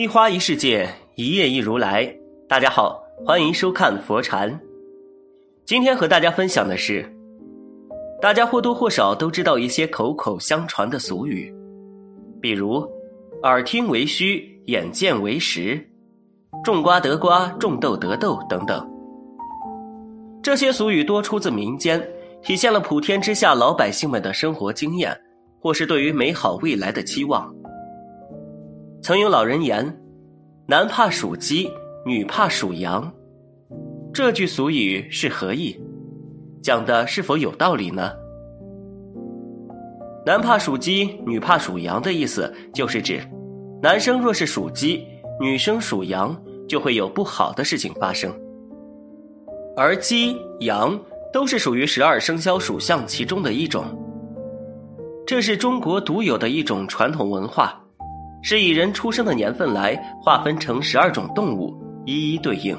一花一世界，一叶一如来。大家好，欢迎收看佛禅。今天和大家分享的是，大家或多或少都知道一些口口相传的俗语，比如“耳听为虚，眼见为实”，“种瓜得瓜，种豆得豆”等等。这些俗语多出自民间，体现了普天之下老百姓们的生活经验，或是对于美好未来的期望。曾有老人言：“男怕属鸡，女怕属羊。”这句俗语是何意？讲的是否有道理呢？男怕属鸡，女怕属羊的意思，就是指男生若是属鸡，女生属羊，就会有不好的事情发生。而鸡、羊都是属于十二生肖属相其中的一种，这是中国独有的一种传统文化。是以人出生的年份来划分成十二种动物，一一对应。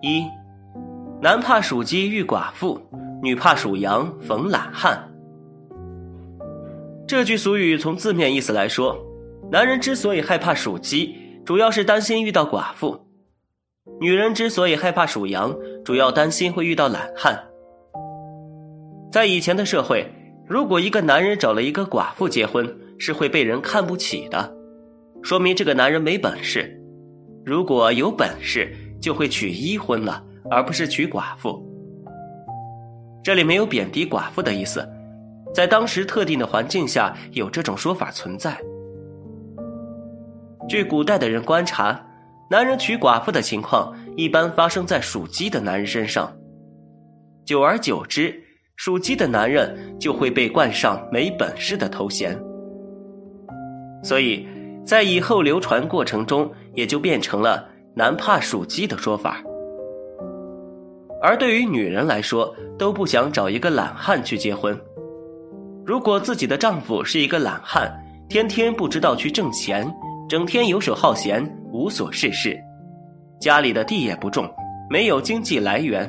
一，男怕属鸡遇寡妇，女怕属羊逢懒汉。这句俗语从字面意思来说，男人之所以害怕属鸡，主要是担心遇到寡妇；女人之所以害怕属羊，主要担心会遇到懒汉。在以前的社会，如果一个男人找了一个寡妇结婚，是会被人看不起的，说明这个男人没本事。如果有本事，就会娶一婚了，而不是娶寡妇。这里没有贬低寡妇的意思，在当时特定的环境下，有这种说法存在。据古代的人观察，男人娶寡妇的情况一般发生在属鸡的男人身上，久而久之，属鸡的男人就会被冠上没本事的头衔。所以，在以后流传过程中，也就变成了“男怕属鸡”的说法。而对于女人来说，都不想找一个懒汉去结婚。如果自己的丈夫是一个懒汉，天天不知道去挣钱，整天游手好闲，无所事事，家里的地也不种，没有经济来源，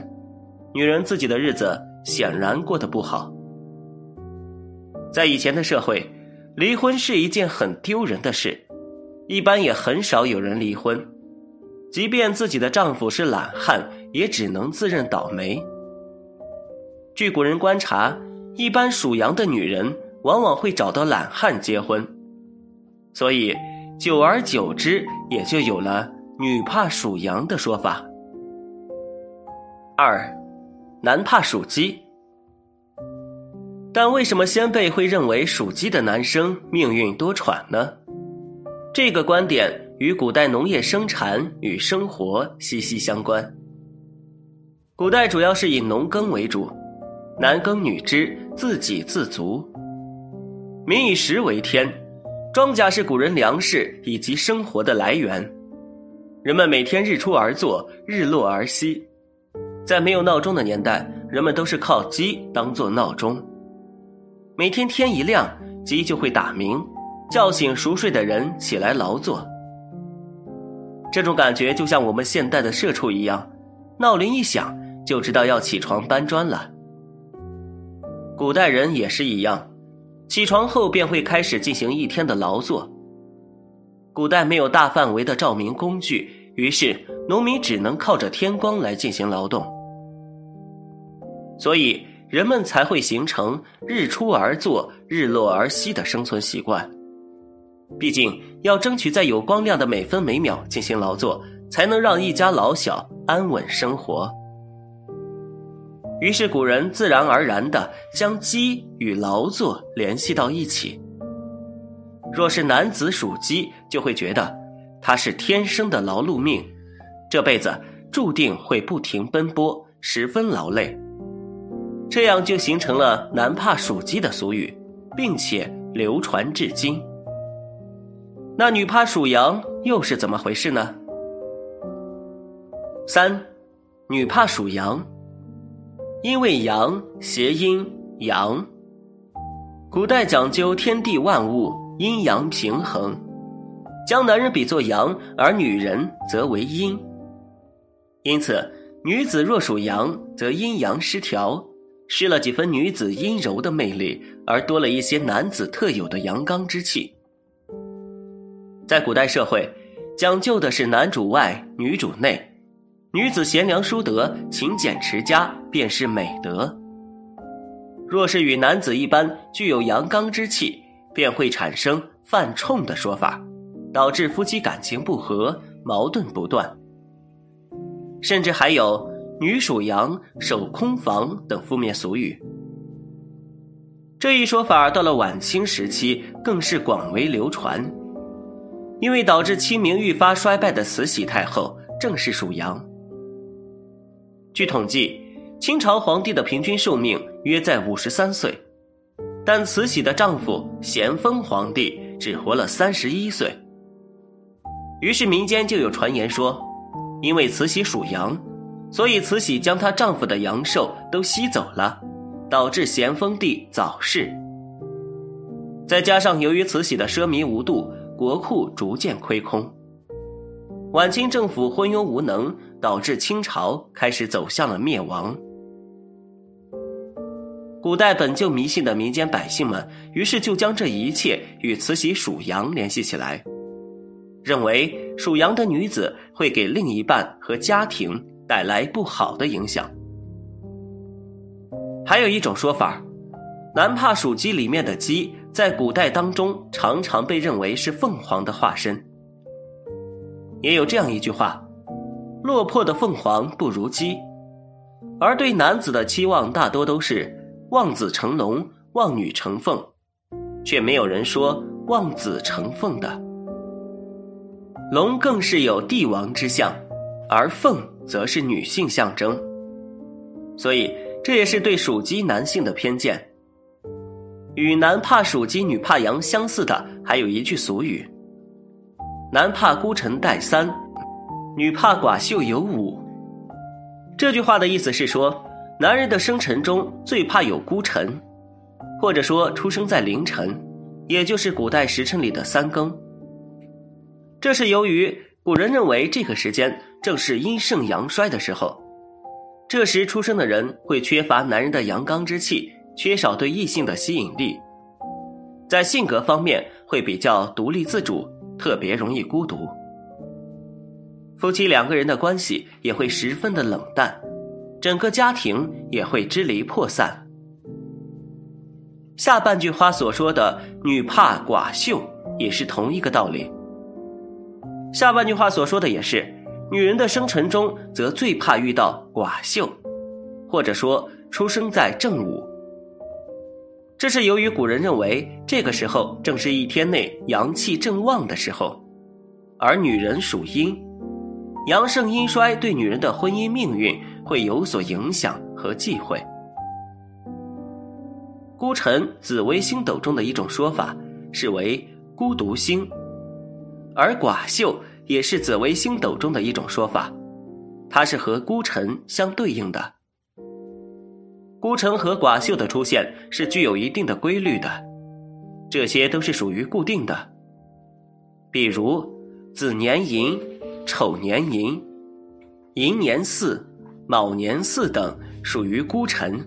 女人自己的日子显然过得不好。在以前的社会。离婚是一件很丢人的事，一般也很少有人离婚。即便自己的丈夫是懒汉，也只能自认倒霉。据古人观察，一般属羊的女人往往会找到懒汉结婚，所以久而久之，也就有了“女怕属羊”的说法。二，男怕属鸡。但为什么先辈会认为属鸡的男生命运多舛呢？这个观点与古代农业生产与生活息息相关。古代主要是以农耕为主，男耕女织，自给自足。民以食为天，庄稼是古人粮食以及生活的来源。人们每天日出而作，日落而息。在没有闹钟的年代，人们都是靠鸡当做闹钟。每天天一亮，鸡就会打鸣，叫醒熟睡的人起来劳作。这种感觉就像我们现代的社畜一样，闹铃一响就知道要起床搬砖了。古代人也是一样，起床后便会开始进行一天的劳作。古代没有大范围的照明工具，于是农民只能靠着天光来进行劳动，所以。人们才会形成日出而作、日落而息的生存习惯。毕竟要争取在有光亮的每分每秒进行劳作，才能让一家老小安稳生活。于是古人自然而然的将鸡与劳作联系到一起。若是男子属鸡，就会觉得他是天生的劳碌命，这辈子注定会不停奔波，十分劳累。这样就形成了“男怕属鸡”的俗语，并且流传至今。那“女怕属羊”又是怎么回事呢？三，“女怕属羊”，因为“羊”谐音“阳”。古代讲究天地万物阴阳平衡，将男人比作阳，而女人则为阴。因此，女子若属阳，则阴阳失调。失了几分女子阴柔的魅力，而多了一些男子特有的阳刚之气。在古代社会，讲究的是男主外女主内，女子贤良淑德、勤俭持家便是美德。若是与男子一般具有阳刚之气，便会产生犯冲的说法，导致夫妻感情不和、矛盾不断。甚至还有“女属阳，守空房”等负面俗语。这一说法到了晚清时期更是广为流传，因为导致清明愈发衰败的慈禧太后正是属羊。据统计，清朝皇帝的平均寿命约在五十三岁，但慈禧的丈夫咸丰皇帝只活了三十一岁。于是民间就有传言说，因为慈禧属羊，所以慈禧将她丈夫的阳寿都吸走了。导致咸丰帝早逝，再加上由于慈禧的奢靡无度，国库逐渐亏空，晚清政府昏庸无能，导致清朝开始走向了灭亡。古代本就迷信的民间百姓们，于是就将这一切与慈禧属羊联系起来，认为属羊的女子会给另一半和家庭带来不好的影响。还有一种说法，南怕属鸡里面的鸡，在古代当中常常被认为是凤凰的化身。也有这样一句话：落魄的凤凰不如鸡。而对男子的期望大多都是望子成龙、望女成凤，却没有人说望子成凤的。龙更是有帝王之相，而凤则是女性象征，所以。这也是对属鸡男性的偏见。与男怕属鸡，女怕羊相似的，还有一句俗语：“男怕孤臣带三，女怕寡秀有五。”这句话的意思是说，男人的生辰中最怕有孤臣，或者说出生在凌晨，也就是古代时辰里的三更。这是由于古人认为这个时间正是阴盛阳衰的时候。这时出生的人会缺乏男人的阳刚之气，缺少对异性的吸引力，在性格方面会比较独立自主，特别容易孤独。夫妻两个人的关系也会十分的冷淡，整个家庭也会支离破散。下半句话所说的“女怕寡秀”也是同一个道理。下半句话所说的也是。女人的生辰中，则最怕遇到寡秀，或者说出生在正午。这是由于古人认为这个时候正是一天内阳气正旺的时候，而女人属阴，阳盛阴衰对女人的婚姻命运会有所影响和忌讳。孤臣，紫微星斗中的一种说法，是为孤独星，而寡秀。也是紫微星斗中的一种说法，它是和孤臣相对应的。孤城和寡秀的出现是具有一定的规律的，这些都是属于固定的。比如子年寅、丑年寅、寅年巳、卯年巳等属于孤臣，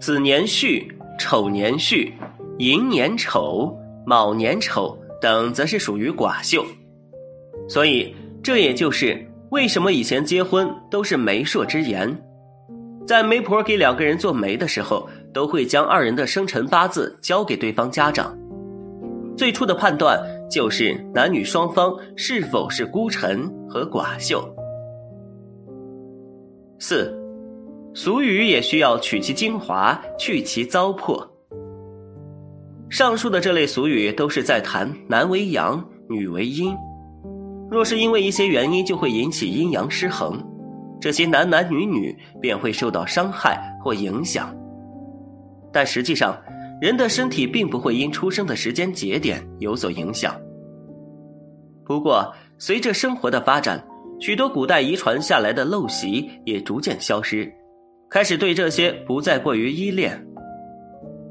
子年戌、丑年戌、寅年丑、卯年丑等则是属于寡秀。所以，这也就是为什么以前结婚都是媒妁之言，在媒婆给两个人做媒的时候，都会将二人的生辰八字交给对方家长，最初的判断就是男女双方是否是孤臣和寡秀。四，俗语也需要取其精华，去其糟粕。上述的这类俗语都是在谈男为阳，女为阴。若是因为一些原因就会引起阴阳失衡，这些男男女女便会受到伤害或影响。但实际上，人的身体并不会因出生的时间节点有所影响。不过，随着生活的发展，许多古代遗传下来的陋习也逐渐消失，开始对这些不再过于依恋。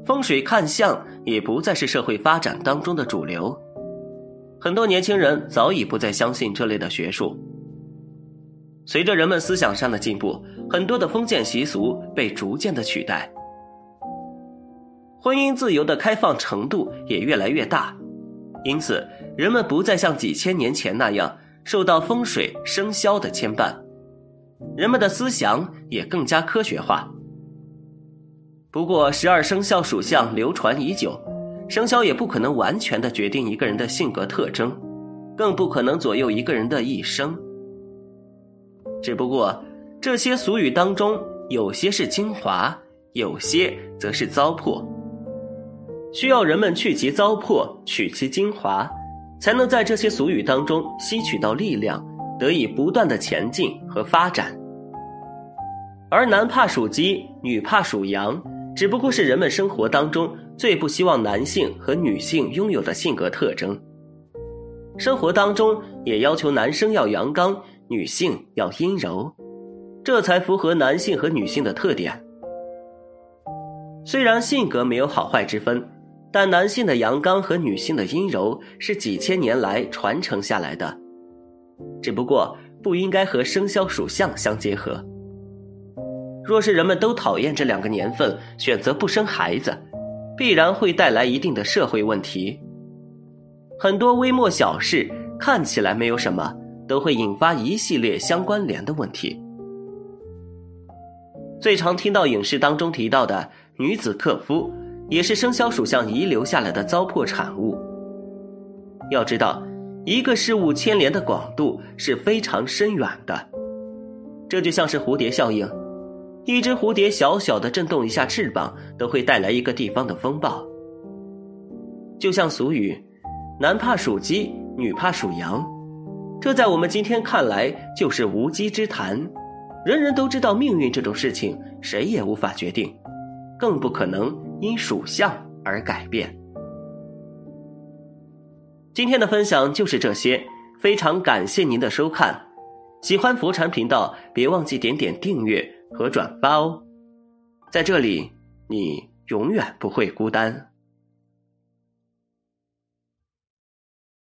风水看相也不再是社会发展当中的主流。很多年轻人早已不再相信这类的学术。随着人们思想上的进步，很多的封建习俗被逐渐的取代，婚姻自由的开放程度也越来越大。因此人们不再像几千年前那样受到风水生肖的牵绊，人们的思想也更加科学化。不过，十二生肖属相流传已久，生肖也不可能完全的决定一个人的性格特征，更不可能左右一个人的一生。只不过，这些俗语当中，有些是精华，有些则是糟粕。需要人们去其糟粕，取其精华，才能在这些俗语当中吸取到力量，得以不断的前进和发展。而男怕属鸡，女怕属羊，只不过是人们生活当中最不希望男性和女性拥有的性格特征。生活当中也要求男生要阳刚，女性要阴柔，这才符合男性和女性的特点。虽然性格没有好坏之分。但男性的阳刚和女性的阴柔是几千年来传承下来的，只不过不应该和生肖属相相结合。若是人们都讨厌这两个年份，选择不生孩子，必然会带来一定的社会问题。很多微末小事看起来没有什么，都会引发一系列相关联的问题。最常听到影视当中提到的女子克夫。也是生肖属相遗留下来的糟粕产物。要知道，一个事物牵连的广度是非常深远的。这就像是蝴蝶效应，一只蝴蝶小小的震动一下翅膀，都会带来一个地方的风暴。就像俗语“男怕属鸡，女怕属羊”，这在我们今天看来就是无稽之谈。人人都知道，命运这种事情谁也无法决定，更不可能。因属相而改变。今天的分享就是这些，非常感谢您的收看。喜欢佛禅频道，别忘记点点订阅和转发哦。在这里，你永远不会孤单。